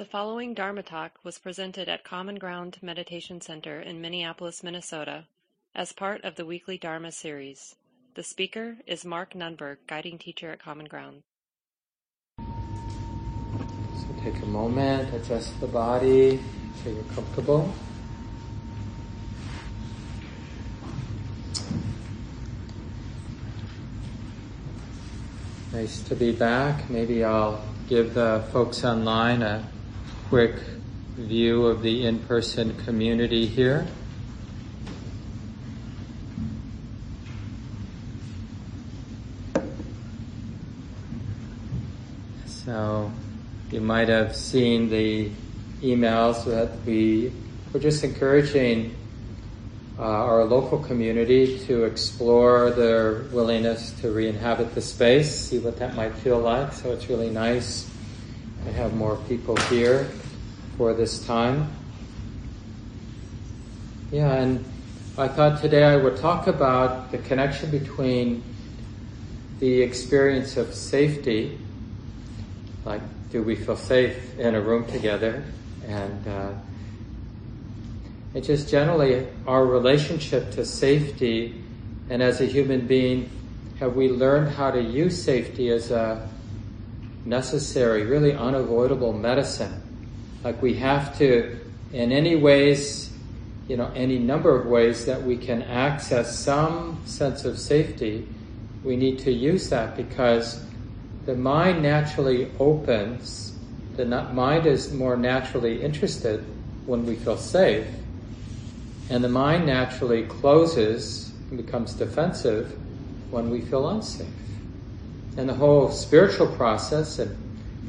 The following Dharma talk was presented at Common Ground Meditation Center in Minneapolis, Minnesota, as part of the weekly Dharma series. The speaker is Mark Nunberg, guiding teacher at Common Ground. So take a moment, adjust the body so you're comfortable. Nice to be back. Maybe I'll give the folks online a quick view of the in-person community here. So you might have seen the emails that we were just encouraging uh, our local community to explore their willingness to re-inhabit the space, see what that might feel like. So it's really nice to have more people here for this time. Yeah, and I thought today I would talk about the connection between the experience of safety, like do we feel safe in a room together, and uh, and just generally our relationship to safety and as a human being, have we learned how to use safety as a necessary, really unavoidable medicine? Like we have to, in any ways, you know, any number of ways that we can access some sense of safety, we need to use that because the mind naturally opens, the mind is more naturally interested when we feel safe and the mind naturally closes and becomes defensive when we feel unsafe. And the whole spiritual process, and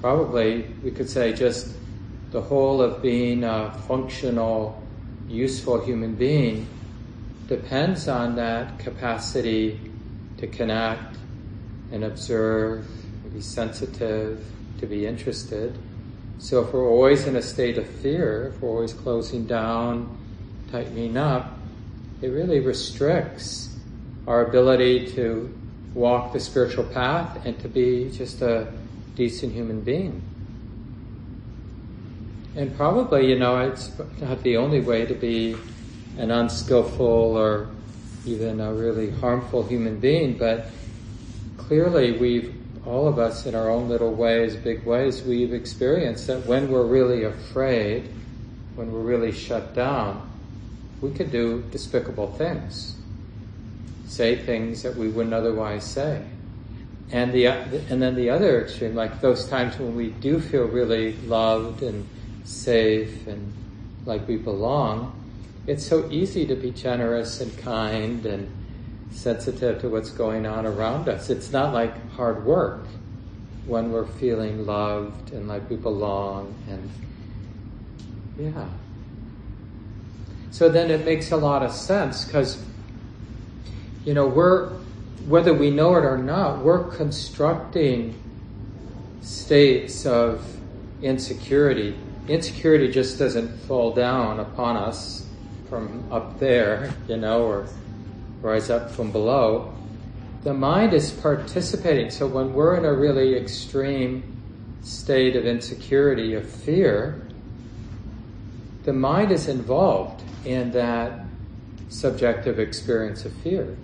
probably we could say just the whole of being a functional, useful human being, depends on that capacity to connect and observe, to be sensitive, to be interested. So if we're always in a state of fear, if we're always closing down, tightening up, it really restricts our ability to walk the spiritual path and to be just a decent human being. And probably, you know, it's not the only way to be an unskillful or even a really harmful human being, but clearly we've, all of us in our own little ways, big ways, we've experienced that when we're really afraid, when we're really shut down, we could do despicable things, say things that we wouldn't otherwise say. And the and then the other extreme, like those times when we do feel really loved and safe and like we belong, it's so easy to be generous and kind and sensitive to what's going on around us. It's not like hard work when we're feeling loved and like we belong and yeah. So then it makes a lot of sense because, you know, we're, whether we know it or not, we're constructing states of insecurity. Insecurity just doesn't fall down upon us from up there, you know, or rise up from below. The mind is participating. So when we're in a really extreme state of insecurity, of fear, the mind is involved in that subjective experience of fear.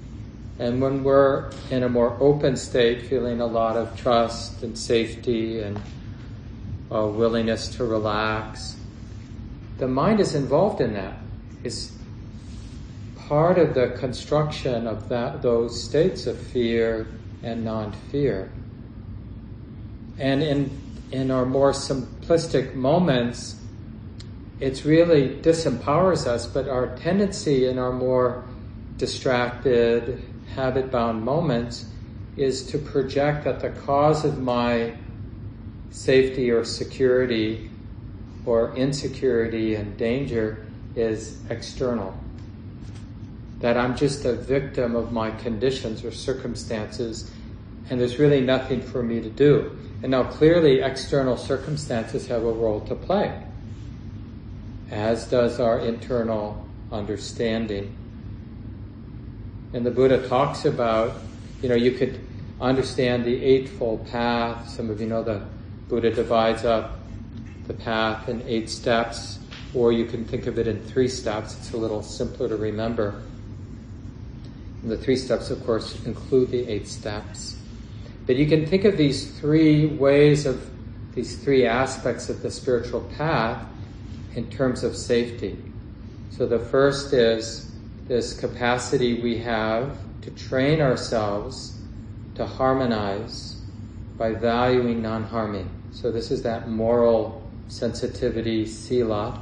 And when we're in a more open state, feeling a lot of trust and safety and a willingness to relax, the mind is involved in that. It's part of the construction of that those states of fear and non-fear. And in in our more simplistic moments, it really disempowers us, but our tendency in our more distracted, habit bound moments is to project that the cause of my safety or security or insecurity and danger is external. That I'm just a victim of my conditions or circumstances and there's really nothing for me to do. And now clearly external circumstances have a role to play as does our internal understanding. And the Buddha talks about, you know, you could understand the Eightfold Path. Some of you know the Buddha divides up the path in eight steps, or you can think of it in three steps. It's a little simpler to remember. And the three steps, of course, include the eight steps. But you can think of these three ways of these three aspects of the spiritual path in terms of safety. So the first is this capacity we have to train ourselves to harmonize by valuing non harming. So, this is that moral sensitivity, sila,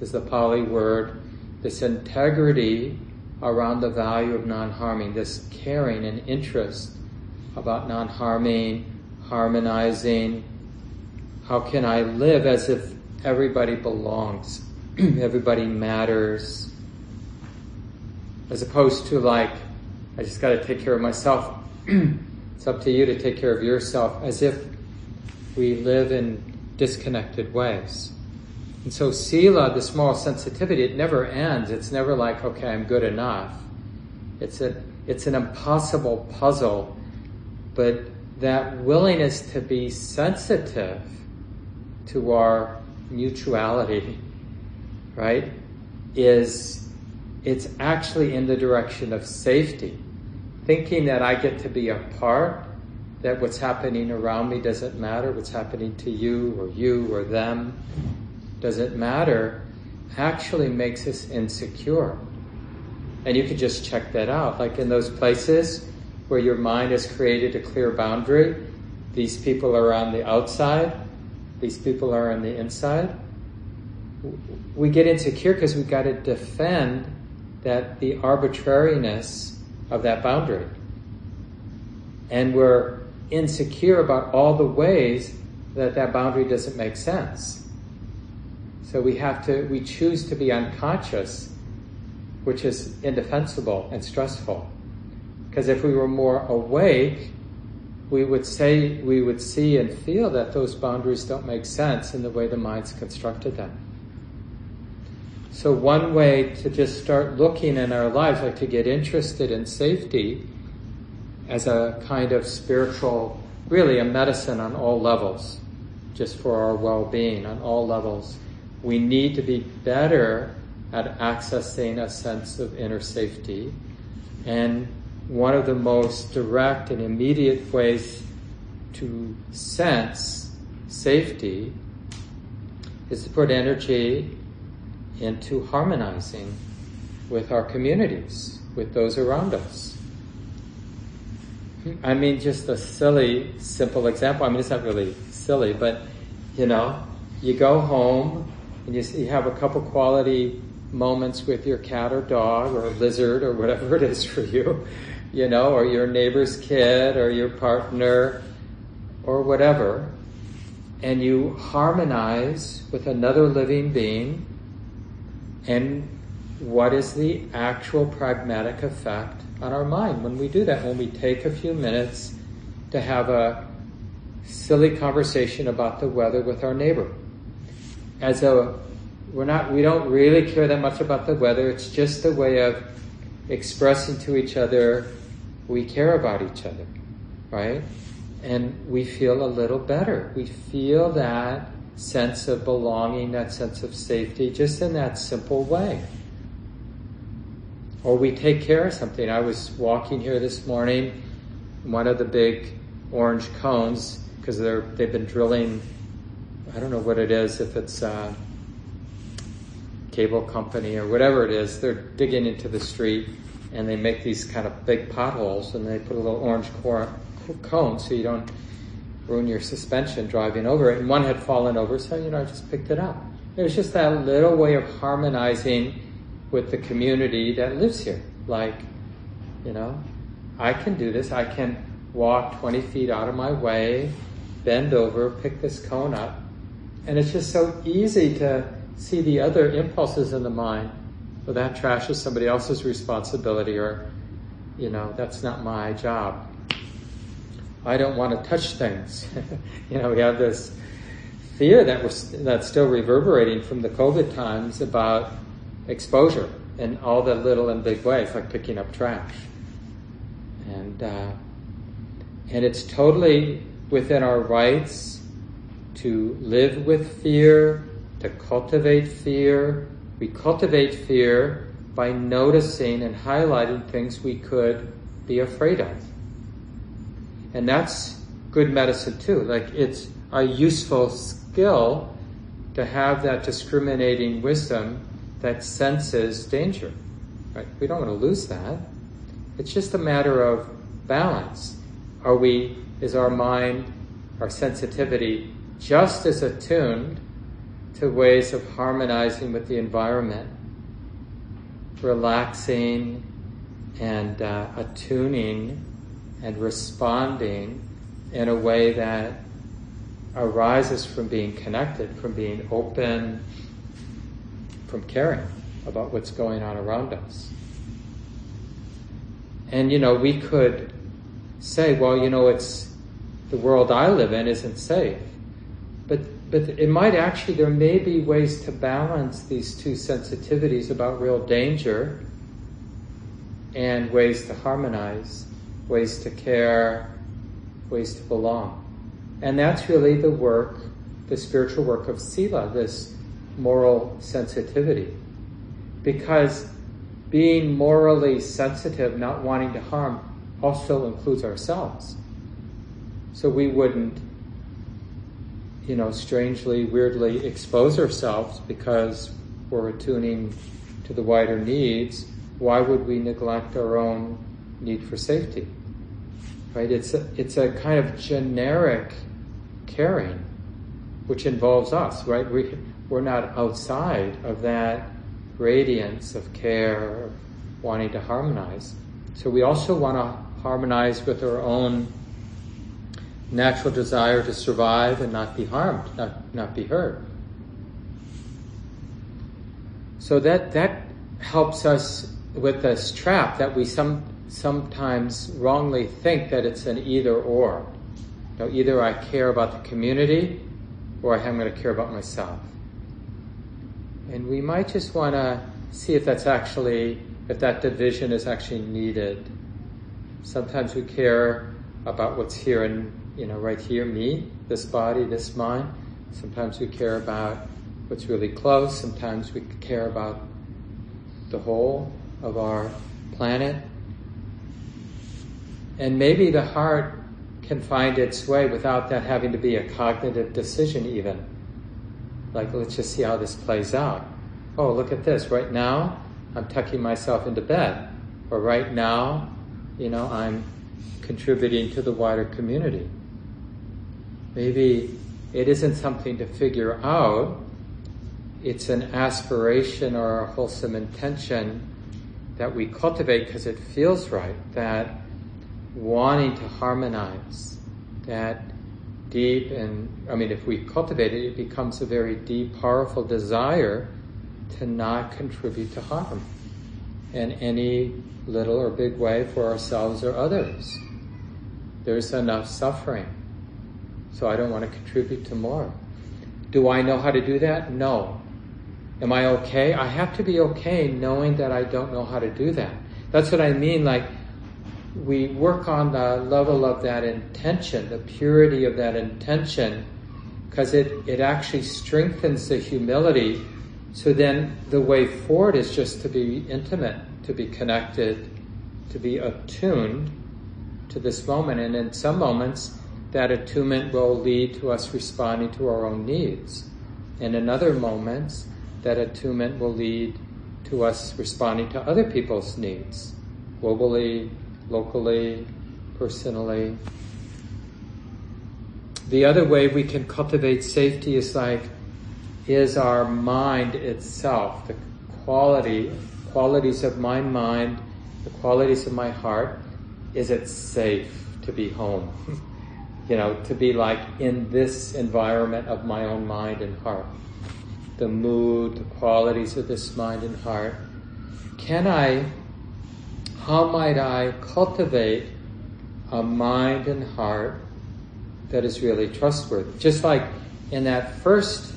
is the Pali word, this integrity around the value of non harming, this caring and interest about non harming, harmonizing. How can I live as if everybody belongs, everybody matters, as opposed to like, I just got to take care of myself. it's up to you to take care of yourself, as if we live in disconnected ways. And so sila, the small sensitivity, it never ends. It's never like, okay, I'm good enough. It's a it's an impossible puzzle, but that willingness to be sensitive to our mutuality, right, is it's actually in the direction of safety. Thinking that I get to be a part, that what's happening around me doesn't matter, what's happening to you or you or them doesn't matter, actually makes us insecure. And you can just check that out. Like in those places where your mind has created a clear boundary, these people are on the outside, these people are on the inside. We get insecure because we've got to defend that the arbitrariness of that boundary. And we're insecure about all the ways that that boundary doesn't make sense. So we have to, we choose to be unconscious, which is indefensible and stressful. Because if we were more awake, we would say, we would see and feel that those boundaries don't make sense in the way the mind's constructed them. So one way to just start looking in our lives, like to get interested in safety as a kind of spiritual, really a medicine on all levels, just for our well-being on all levels. We need to be better at accessing a sense of inner safety. And one of the most direct and immediate ways to sense safety is to put energy into harmonizing with our communities, with those around us. I mean, just a silly, simple example. I mean, it's not really silly, but you know, you go home and you, you have a couple quality moments with your cat or dog or lizard or whatever it is for you, you know, or your neighbor's kid or your partner or whatever, and you harmonize with another living being and what is the actual pragmatic effect on our mind when we do that, when we take a few minutes to have a silly conversation about the weather with our neighbor. As a we're not we don't really care that much about the weather, it's just a way of expressing to each other we care about each other, right? And we feel a little better. We feel that sense of belonging, that sense of safety, just in that simple way. Or we take care of something. I was walking here this morning, one of the big orange cones, because they're they've been drilling. I don't know what it is, if it's a cable company or whatever it is. They're digging into the street, and they make these kind of big potholes, and they put a little orange cone so you don't ruin your suspension driving over it. And one had fallen over, so you know I just picked it up. It was just that little way of harmonizing with the community that lives here. Like, you know, I can do this. I can walk 20 feet out of my way, bend over, pick this cone up. And it's just so easy to see the other impulses in the mind. Well, that trash is somebody else's responsibility, or, you know, that's not my job. I don't want to touch things. you know, we have this fear that was that's still reverberating from the COVID times about exposure in all the little and big ways, like picking up trash. And uh, and it's totally within our rights to live with fear, to cultivate fear. We cultivate fear by noticing and highlighting things we could be afraid of. And that's good medicine too. Like it's a useful skill to have that discriminating wisdom that senses danger. Right? We don't want to lose that. It's just a matter of balance. Are we, is our mind, our sensitivity just as attuned to ways of harmonizing with the environment, relaxing and uh, attuning and responding in a way that arises from being connected, from being open, from caring about what's going on around us. And you know, we could say, well, you know, it's the world I live in isn't safe. But but it might actually there may be ways to balance these two sensitivities about real danger and ways to harmonize, ways to care, ways to belong. And that's really the work, the spiritual work of sila, this moral sensitivity. Because being morally sensitive, not wanting to harm, also includes ourselves. So we wouldn't, you know, strangely, weirdly expose ourselves because we're attuning to the wider needs. Why would we neglect our own need for safety? Right? It's a, it's a kind of generic caring, which involves us, right? We, we're not outside of that radiance of care, of wanting to harmonize. So we also want to harmonize with our own natural desire to survive and not be harmed, not, not be hurt. So that, that helps us with this trap that we some, sometimes wrongly think that it's an either or. You know, either I care about the community or I'm going to care about myself. And we might just want to see if that's actually, if that division is actually needed. Sometimes we care about what's here and, you know, right here, me, this body, this mind. Sometimes we care about what's really close. Sometimes we care about the whole of our planet. And maybe the heart can find its way without that having to be a cognitive decision, even. Like, let's just see how this plays out. Oh, look at this. Right now, I'm tucking myself into bed. Or right now, you know, I'm contributing to the wider community. Maybe it isn't something to figure out, it's an aspiration or a wholesome intention that we cultivate because it feels right, that wanting to harmonize, that deep and, I mean, if we cultivate it, it becomes a very deep, powerful desire to not contribute to harm in any little or big way for ourselves or others. There's enough suffering, so I don't want to contribute to more. Do I know how to do that? No. Am I okay? I have to be okay knowing that I don't know how to do that. That's what I mean, like, we work on the level of that intention, the purity of that intention, because it, it actually strengthens the humility. So then the way forward is just to be intimate, to be connected, to be attuned to this moment. And in some moments, that attunement will lead to us responding to our own needs. And in other moments, that attunement will lead to us responding to other people's needs, globally, locally, personally. The other way we can cultivate safety is like, is our mind itself, the quality, qualities of my mind, the qualities of my heart. Is it safe to be home? you know, to be like in this environment of my own mind and heart. The mood, the qualities of this mind and heart. Can I how might I cultivate a mind and heart that is really trustworthy? Just like in that first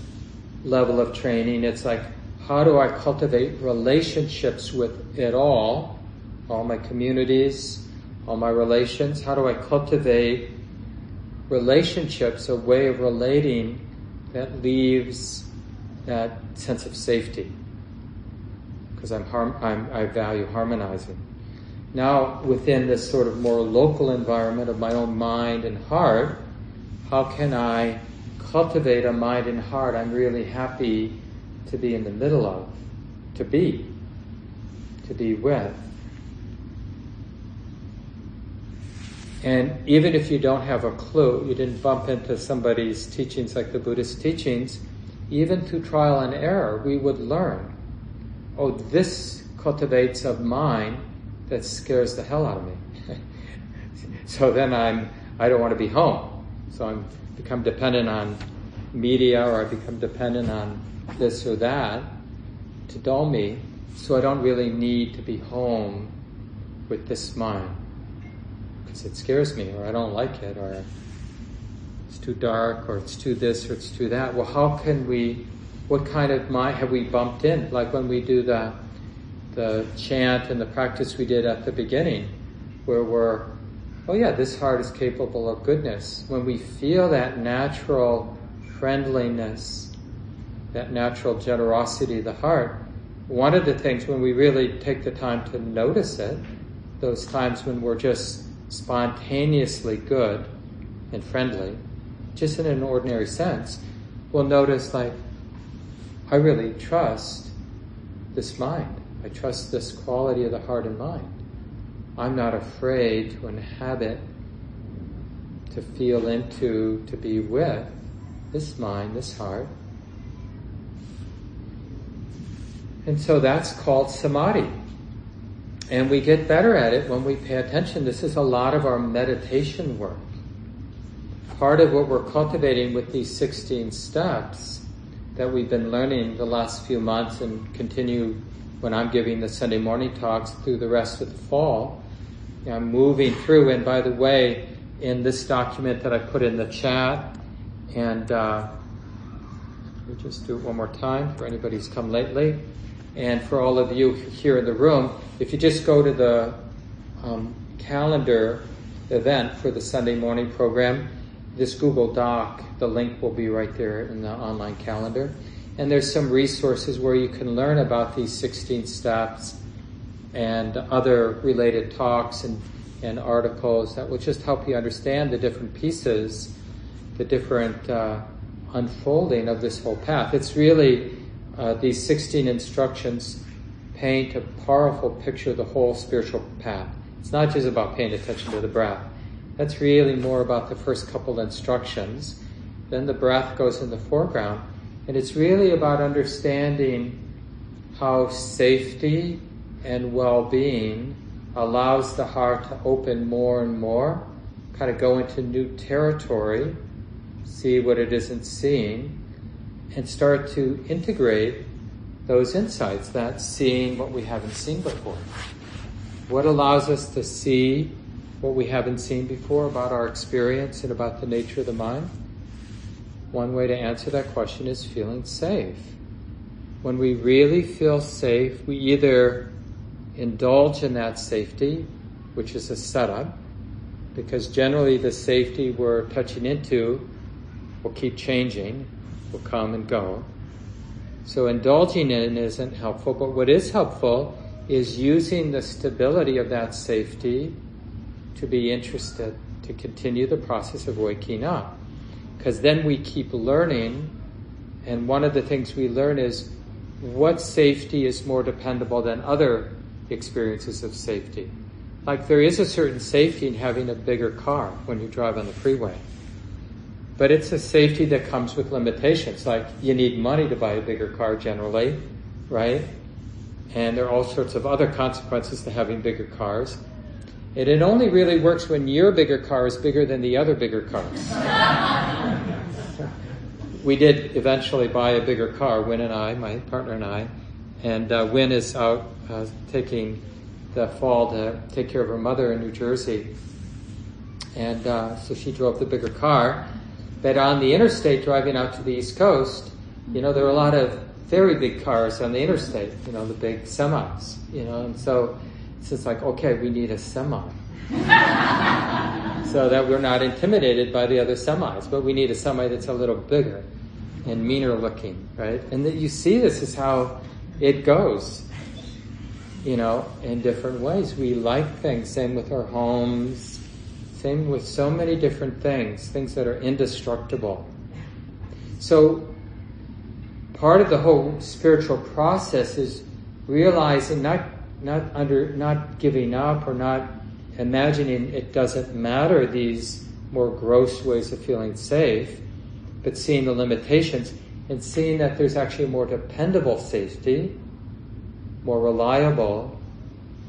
level of training, it's like, how do I cultivate relationships with it all, all my communities, all my relations? How do I cultivate relationships, a way of relating that leaves that sense of safety because I'm, harm, I'm I value harmonizing. Now, within this sort of more local environment of my own mind and heart, how can I cultivate a mind and heart I'm really happy to be in the middle of, to be, to be with? And even if you don't have a clue, you didn't bump into somebody's teachings like the Buddhist teachings, even through trial and error, we would learn oh, this cultivates a mind that scares the hell out of me. so then I'm, I don't want to be home. So I'm become dependent on media or I become dependent on this or that to dull me. So I don't really need to be home with this mind because it scares me or I don't like it or it's too dark or it's too this or it's too that. Well, how can we, what kind of mind have we bumped in? Like when we do the, the chant and the practice we did at the beginning, where we're, oh yeah, this heart is capable of goodness. When we feel that natural friendliness, that natural generosity of the heart, one of the things when we really take the time to notice it, those times when we're just spontaneously good and friendly, just in an ordinary sense, we'll notice like, I really trust this mind. I trust this quality of the heart and mind. I'm not afraid to inhabit, to feel into, to be with this mind, this heart. And so that's called samadhi. And we get better at it when we pay attention. This is a lot of our meditation work. Part of what we're cultivating with these 16 steps that we've been learning the last few months and continue when I'm giving the Sunday morning talks through the rest of the fall. I'm moving through, and by the way, in this document that I put in the chat, and uh, let me just do it one more time for anybody who's come lately. And for all of you here in the room, if you just go to the um, calendar event for the Sunday morning program, this Google Doc, the link will be right there in the online calendar. And there's some resources where you can learn about these 16 steps and other related talks and, and articles that will just help you understand the different pieces, the different uh, unfolding of this whole path. It's really uh, these 16 instructions paint a powerful picture of the whole spiritual path. It's not just about paying attention to the breath. That's really more about the first couple instructions. Then the breath goes in the foreground. And it's really about understanding how safety and well being allows the heart to open more and more, kind of go into new territory, see what it isn't seeing, and start to integrate those insights, that seeing what we haven't seen before. What allows us to see what we haven't seen before about our experience and about the nature of the mind? One way to answer that question is feeling safe. When we really feel safe, we either indulge in that safety, which is a setup, because generally the safety we're touching into will keep changing, will come and go. So indulging in isn't helpful, but what is helpful is using the stability of that safety to be interested, to continue the process of waking up. Because then we keep learning, and one of the things we learn is what safety is more dependable than other experiences of safety. Like there is a certain safety in having a bigger car when you drive on the freeway. But it's a safety that comes with limitations. Like you need money to buy a bigger car generally, right? And there are all sorts of other consequences to having bigger cars. And it only really works when your bigger car is bigger than the other bigger cars. we did eventually buy a bigger car, Win and I, my partner and I. And uh, Win is out uh, taking the fall to take care of her mother in New Jersey. And uh, so she drove the bigger car. But on the interstate driving out to the East Coast, you know, there were a lot of very big cars on the interstate, you know, the big semis, you know, and so it's just like, okay, we need a semi. so that we're not intimidated by the other semis, but we need a semi that's a little bigger. and meaner looking, right? And that you see this is how it goes, you know, in different ways. We like things, same with our homes, same with so many different things, things that are indestructible. So, part of the whole spiritual process is realizing not not under not giving up or not imagining it doesn't matter these more gross ways of feeling safe, but seeing the limitations and seeing that there's actually more dependable safety, more reliable,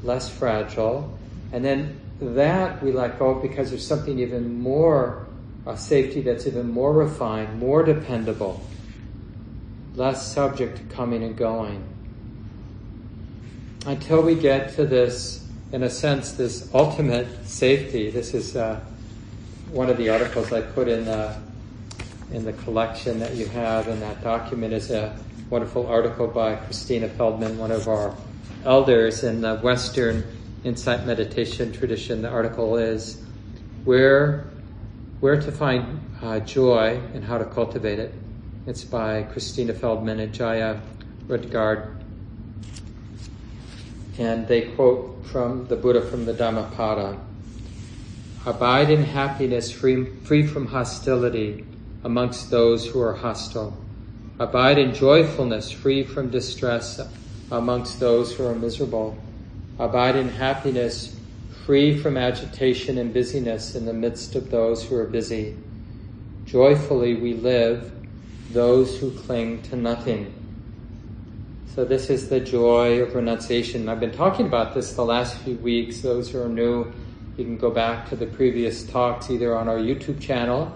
less fragile, and then that we let go because there's something even more, a safety that's even more refined, more dependable, less subject to coming and going. Until we get to this, in a sense, this ultimate safety. This is uh, one of the articles I put in the, in the collection that you have in that document is a wonderful article by Christina Feldman, one of our elders in the Western insight meditation tradition. The article is where where to find uh, joy and how to cultivate it. It's by Christina Feldman and Jaya Rudgard. And they quote from the Buddha from the Dhammapada Abide in happiness free, free from hostility amongst those who are hostile. Abide in joyfulness free from distress amongst those who are miserable. Abide in happiness free from agitation and busyness in the midst of those who are busy. Joyfully we live, those who cling to nothing. So this is the joy of renunciation. I've been talking about this the last few weeks. Those who are new, you can go back to the previous talks either on our YouTube channel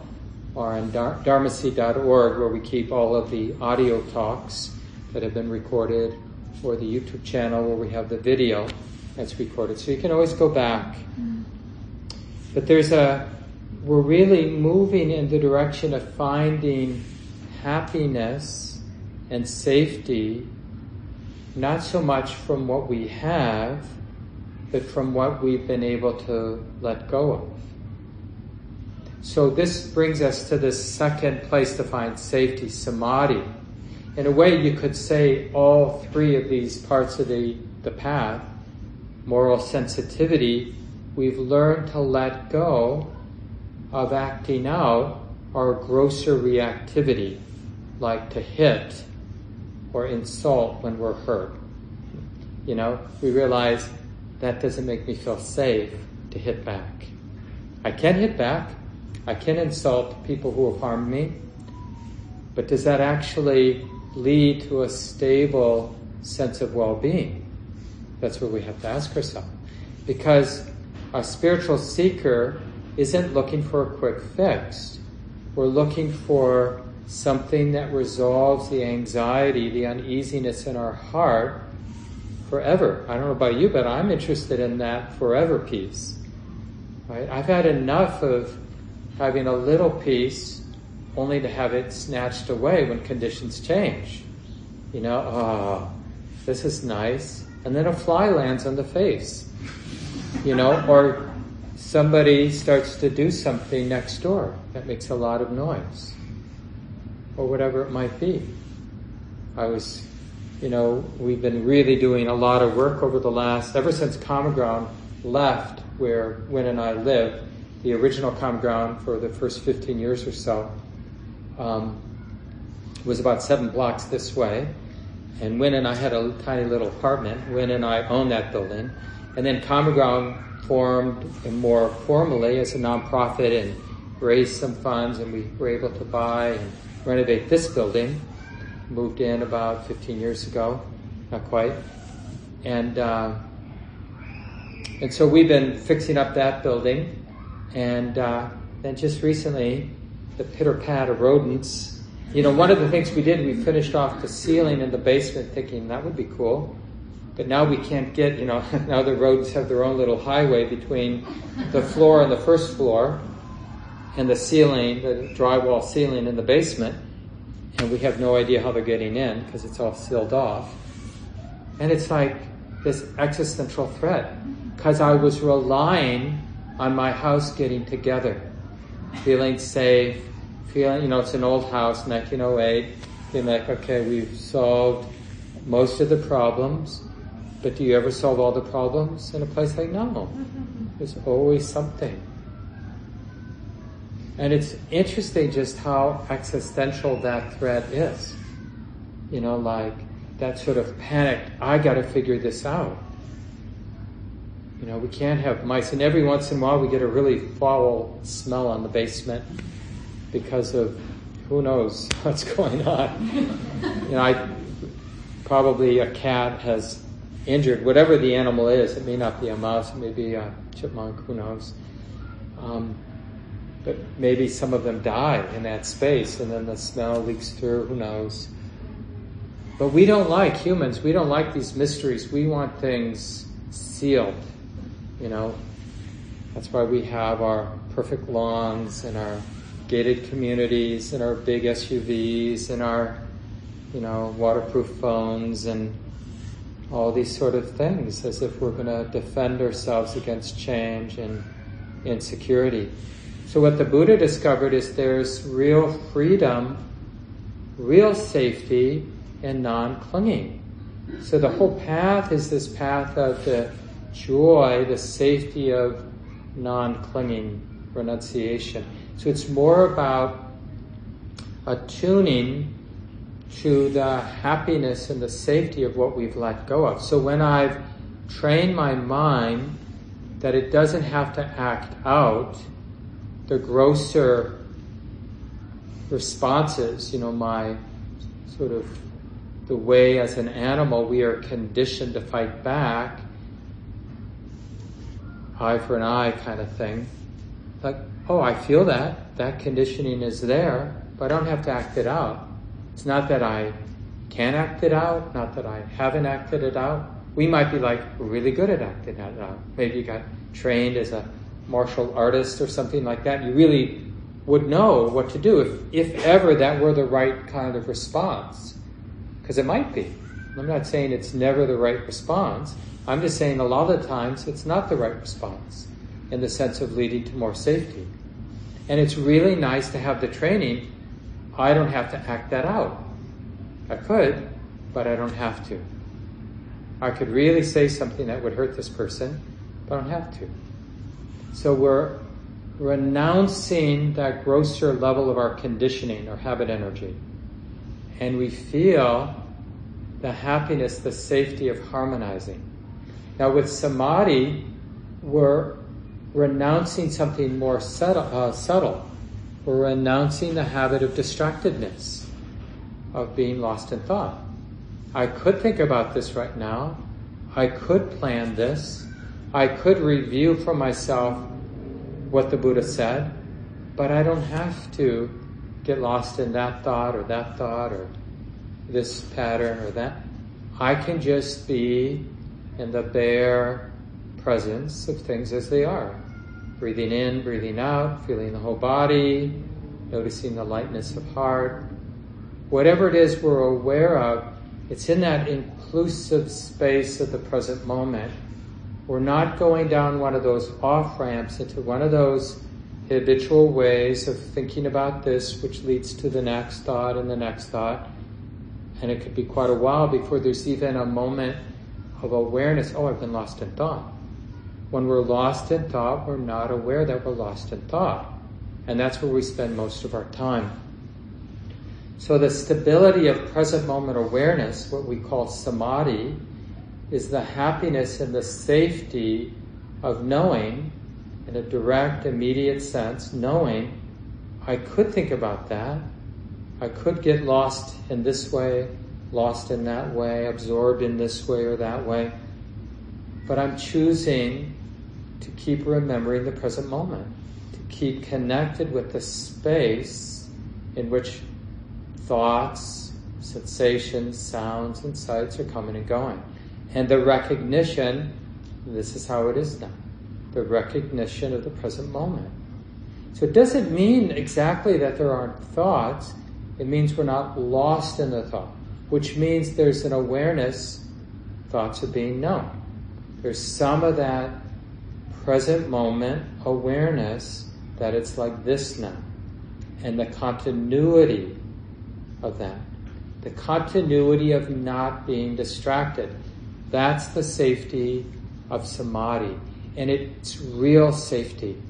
or on dharmaseed.org where we keep all of the audio talks that have been recorded or the YouTube channel where we have the video that's recorded. So you can always go back. Mm-hmm. But there's a, we're really moving in the direction of finding happiness and safety not so much from what we have, but from what we've been able to let go of. So this brings us to the second place to find safety, samadhi. In a way, you could say all three of these parts of the, the path, moral sensitivity, we've learned to let go of acting out our grosser reactivity, like to hit or insult when we're hurt. You know, we realize that doesn't make me feel safe to hit back. I can hit back. I can insult people who have harmed me. But does that actually lead to a stable sense of well-being? That's what we have to ask ourselves. Because a spiritual seeker isn't looking for a quick fix. We're looking for something that resolves the anxiety, the uneasiness in our heart forever. I don't know about you, but I'm interested in that forever peace. Right? I've had enough of having a little peace only to have it snatched away when conditions change. You know, oh, this is nice. And then a fly lands on the face. You know, or somebody starts to do something next door that makes a lot of noise. Or whatever it might be. I was you know, we've been really doing a lot of work over the last, ever since Common Ground left where Win and I lived, the original Common Ground for the first 15 years or so, um, was about seven blocks this way. And Win and I had a tiny little apartment. Win and I owned that building. And then Common Ground formed more formally as a nonprofit and raised some funds and we were able to buy and renovate this building moved in about 15 years ago, not quite. And, uh, and so we've been fixing up that building. And uh, then just recently, the pitter pat of rodents. You know, one of the things we did, we finished off the ceiling in the basement thinking that would be cool. But now we can't get, you know, now the rodents have their own little highway between the floor and the first floor and the ceiling, the drywall ceiling in the basement and we have no idea how they're getting in because it's all sealed off. And it's like this existential threat because I was relying on my house getting together, feeling safe, feeling, you know, it's an old house, 1908, feeling like, okay, we've solved most of the problems, but do you ever solve all the problems in a place like no? There's always something. And it's interesting just how existential that threat is. You know, like that sort of panic, I gotta figure this out. You know, we can't have mice, and every once in a while we get a really foul smell on the basement because of who knows what's going on. you know, I probably a cat has injured whatever the animal is. It may not be a mouse, it may be a chipmunk, who knows. Um, but maybe some of them die in that space, and then the smell leaks through. Who knows? But we don't like humans. We don't like these mysteries. We want things sealed. You know, that's why we have our perfect lawns and our gated communities and our big SUVs and our, you know, waterproof phones and all these sort of things as if we're going to defend ourselves against change and insecurity. So what the Buddha discovered is there's real freedom, real safety, and non-clinging. So the whole path is this path of the joy, the safety of non-clinging renunciation. So it's more about attuning to the happiness and the safety of what we've let go of. So when I've trained my mind that it doesn't have to act out the grosser responses, you know, my sort of the way as an animal we are conditioned to fight back, eye for an eye kind of thing. Like, oh, I feel that. That conditioning is there, but I don't have to act it out. It's not that I can't act it out, not that I haven't acted it out. We might be like really good at acting it out. Maybe you got trained as a martial artist or something like that. You really would know what to do if, if ever that were the right kind of response. Because it might be. I'm not saying it's never the right response. I'm just saying a lot of times it's not the right response in the sense of leading to more safety. And it's really nice to have the training. I don't have to act that out. I could, but I don't have to. I could really say something that would hurt this person, but I don't have to. So we're renouncing that grosser level of our conditioning or habit energy. And we feel the happiness, the safety of harmonizing. Now, with samadhi, we're renouncing something more subtle, uh, subtle. We're renouncing the habit of distractedness, of being lost in thought. I could think about this right now. I could plan this. I could review for myself what the Buddha said, but I don't have to get lost in that thought or that thought or this pattern or that. I can just be in the bare presence of things as they are. Breathing in, breathing out, feeling the whole body, noticing the lightness of heart. Whatever it is we're aware of, it's in that inclusive space of the present moment we're not going down one of those off ramps into one of those habitual ways of thinking about this, which leads to the next thought and the next thought. And it could be quite a while before there's even a moment of awareness oh, I've been lost in thought. When we're lost in thought, we're not aware that we're lost in thought. And that's where we spend most of our time. So the stability of present moment awareness, what we call samadhi, is the happiness and the safety of knowing, in a direct, immediate sense, knowing I could think about that. I could get lost in this way, lost in that way, absorbed in this way or that way. But I'm choosing to keep remembering the present moment, to keep connected with the space in which thoughts, sensations, sounds, and sights are coming and going. And the recognition, this is how it is now, the recognition of the present moment. So it doesn't mean exactly that there aren't thoughts, it means we're not lost in the thought, which means there's an awareness, thoughts are being known. There's some of that present moment awareness that it's like this now. and the continuity of that. The continuity of not being distracted. That's the safety of samadhi. And it's real safety.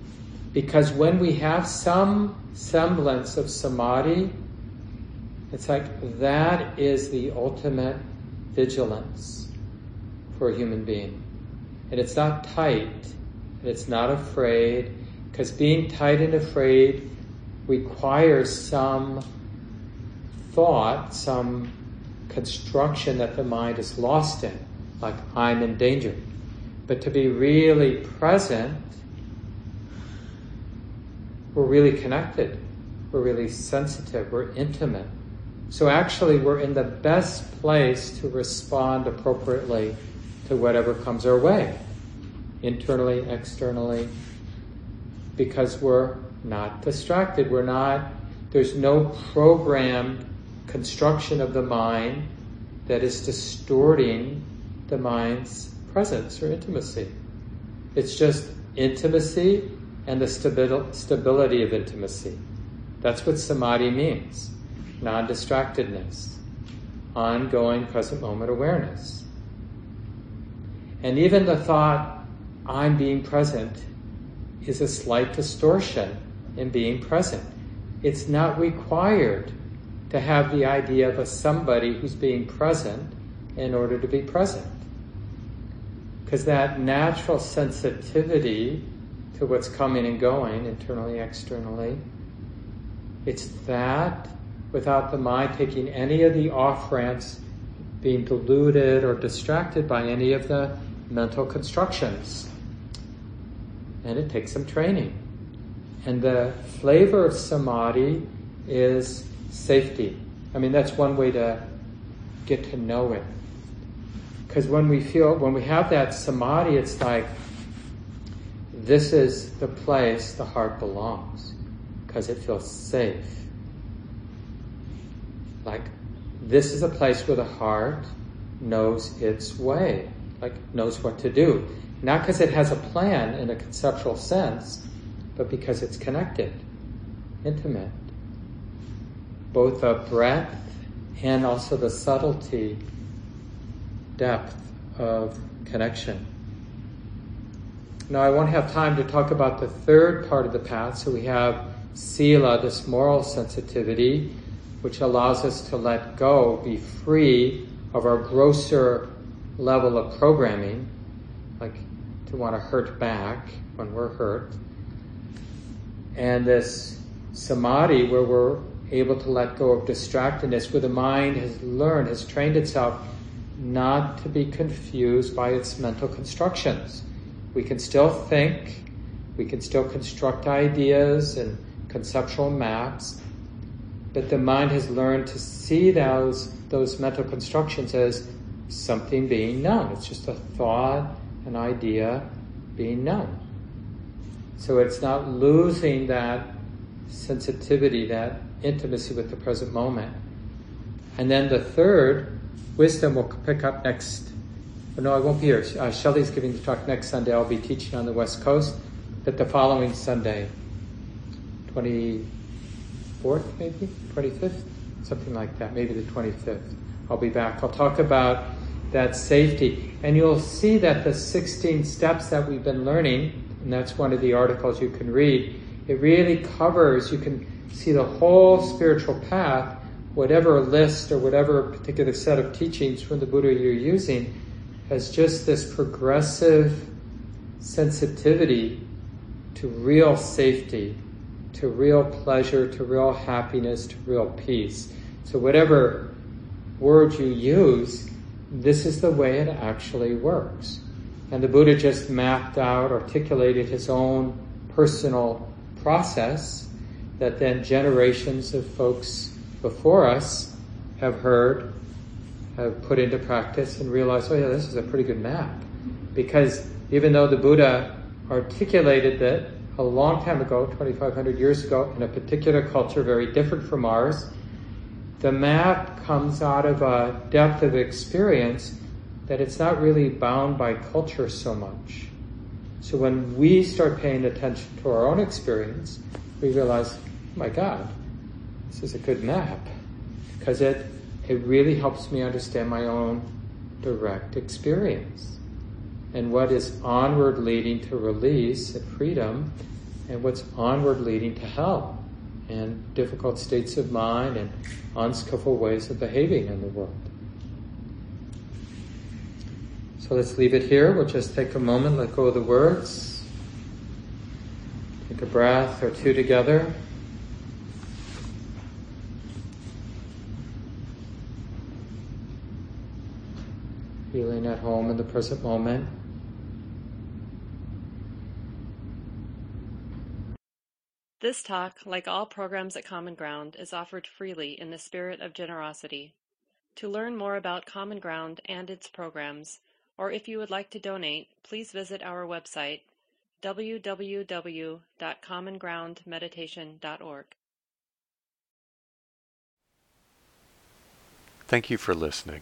Because when we have some semblance of samadhi, it's like that is the ultimate vigilance for a human being. And it's not tight, and it's not afraid, because being tight and afraid requires some thought, some construction that the mind is lost in, like I'm in danger. But to be really present, we're really connected, we're really sensitive, we're intimate. So actually, we're in the best place to respond appropriately to whatever comes our way, internally, externally, because we're not distracted. We're not, there's no programmed construction of the mind that is distorting the mind's presence or intimacy. It's just intimacy and the stabi- stability of intimacy. That's what samadhi means non distractedness, ongoing present moment awareness. And even the thought, I'm being present, is a slight distortion in being present. It's not required to have the idea of a somebody who's being present in order to be present. Because that natural sensitivity to what's coming and going, internally, externally, it's that without the mind taking any of the off ramps, being deluded or distracted by any of the mental constructions. And it takes some training. And the flavor of samadhi is safety. I mean, that's one way to get to know it. Because when we feel, when we have that samadhi, it's like, this is the place the heart belongs, because it feels safe. Like, this is a place where the heart knows its way, like, knows what to do. Not because it has a plan in a conceptual sense, but because it's connected, intimate. Both the breadth and also the subtlety, depth of connection. Now, I won't have time to talk about the third part of the path, so we have sila, this moral sensitivity, which allows us to let go, be free of our grosser level of programming, like to want to hurt back when we're hurt. And this samadhi, where we're able to let go of distractedness, where the mind has learned, has trained itself not to be confused by its mental constructions. We can still think, we can still construct ideas and conceptual maps, but the mind has learned to see those those mental constructions as something being known. It's just a thought, an idea being known. So it's not losing that sensitivity, that intimacy with the present moment. And then the third, wisdom will pick up next. No, I won't be here. Uh, Shelley's giving the talk next Sunday. I'll be teaching on the West Coast. But the following Sunday, 24th, maybe 25th, something like that, maybe the 25th. I'll be back. I'll talk about that safety. And you'll see that the 16 steps that we've been learning, and that's one of the articles you can read, it really covers, you can see the whole spiritual path, whatever list or whatever particular set of teachings from the Buddha you're using, has just this progressive sensitivity to real safety to real pleasure, to real happiness, to real peace. So, whatever word you use, this is the way it actually works. And the Buddha just mapped out, articulated his own personal process that then generations of folks before us have heard, have put into practice, and realized, oh, yeah, this is a pretty good map. Because even though the Buddha articulated that a long time ago, 2,500 years ago, in a particular culture very different from ours. The map comes out of a depth of experience that it's not really bound by culture so much. So when we start paying attention to our own experience, we realize, oh my God, this is a good map because it, it really helps me understand my own direct experience and what is onward leading to release and freedom and what's onward leading to hell and difficult states of mind and unskillful ways of behaving in the world. So let's leave it here. We'll just take a moment, let go of the words. Take a breath or two together. Feeling at home in the present moment. This talk, like all programs at Common Ground, is offered freely in the spirit of generosity. To learn more about Common Ground and its programs, or if you would like to donate, please visit our website www.commongroundmeditation.org. Thank you for listening.